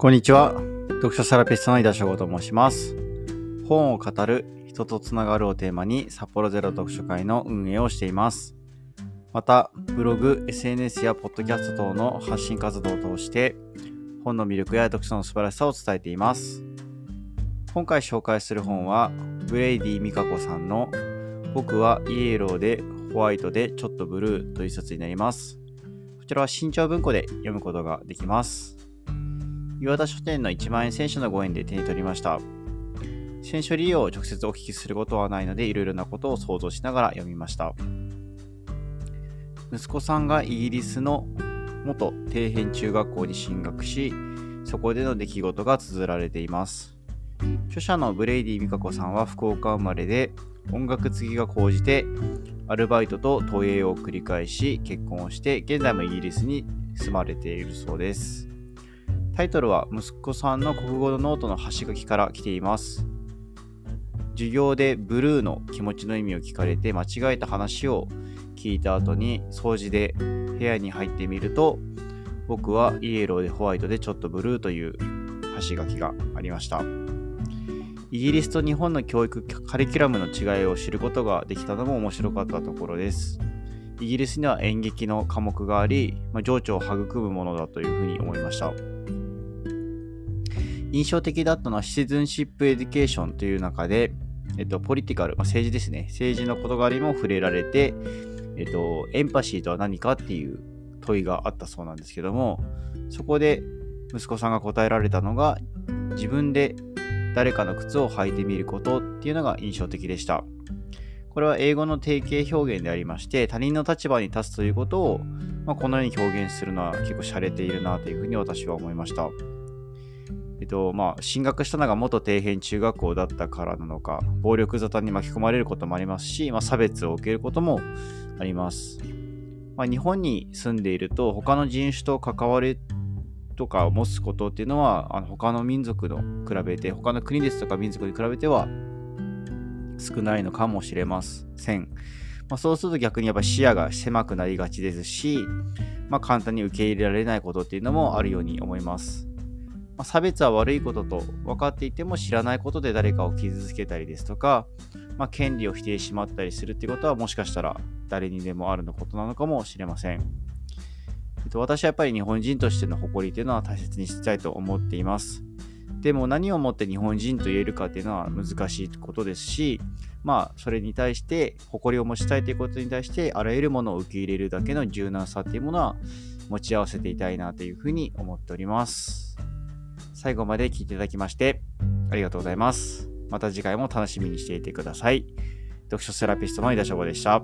こんにちは。読書セラピストの井田翔吾と申します。本を語る人とつながるをテーマに札幌ゼロ読書会の運営をしています。また、ブログ、SNS やポッドキャスト等の発信活動を通して本の魅力や読書の素晴らしさを伝えています。今回紹介する本は、ブレイディ・ミカコさんの僕はイエローでホワイトでちょっとブルーという一冊になります。こちらは新潮文庫で読むことができます。岩田書店の1万円選手のご縁で手に取りました。選書利用を直接お聞きすることはないので、いろいろなことを想像しながら読みました。息子さんがイギリスの元底辺中学校に進学し、そこでの出来事が綴られています。著者のブレイディ・ミカコさんは福岡生まれで、音楽継ぎが高じて、アルバイトと渡英を繰り返し、結婚をして、現在もイギリスに住まれているそうです。タイトルは息子さんの国語のノートの端書きから来ています。授業でブルーの気持ちの意味を聞かれて間違えた話を聞いた後に掃除で部屋に入ってみると僕はイエローでホワイトでちょっとブルーという端書きがありました。イギリスと日本の教育カリキュラムの違いを知ることができたのも面白かったところです。イギリスには演劇の科目があり、まあ、情緒を育むものだというふうに思いました。印象的だったのはシティズンシップエデュケーションという中で、えっと、ポリティカル、まあ、政治ですね。政治の事柄にも触れられて、えっと、エンパシーとは何かっていう問いがあったそうなんですけども、そこで息子さんが答えられたのが、自分で誰かの靴を履いてみることっていうのが印象的でした。これは英語の定型表現でありまして、他人の立場に立つということを、まあ、このように表現するのは結構洒落ているなというふうに私は思いました。えっと、まあ、進学したのが元底辺中学校だったからなのか、暴力沙汰に巻き込まれることもありますし、まあ、差別を受けることもあります。まあ、日本に住んでいると、他の人種と関わるとかを持つことっていうのは、あの他の民族の比べて、他の国ですとか民族に比べては少ないのかもしれません。まあ、そうすると逆にやっぱ視野が狭くなりがちですし、まあ、簡単に受け入れられないことっていうのもあるように思います。まあ、差別は悪いことと分かっていても知らないことで誰かを傷つけたりですとか、まあ、権利を否定しまったりするってことはもしかしたら誰にでもあるのことなのかもしれません。えっと、私はやっぱり日本人としての誇りというのは大切にしたいと思っています。でも何をもって日本人と言えるかっていうのは難しいことですし、まあそれに対して誇りを持ちたいということに対してあらゆるものを受け入れるだけの柔軟さっていうものは持ち合わせていたいなというふうに思っております。最後まで聞いていただきましてありがとうございます。また次回も楽しみにしていてください。読書セラピストの井田翔吾でした。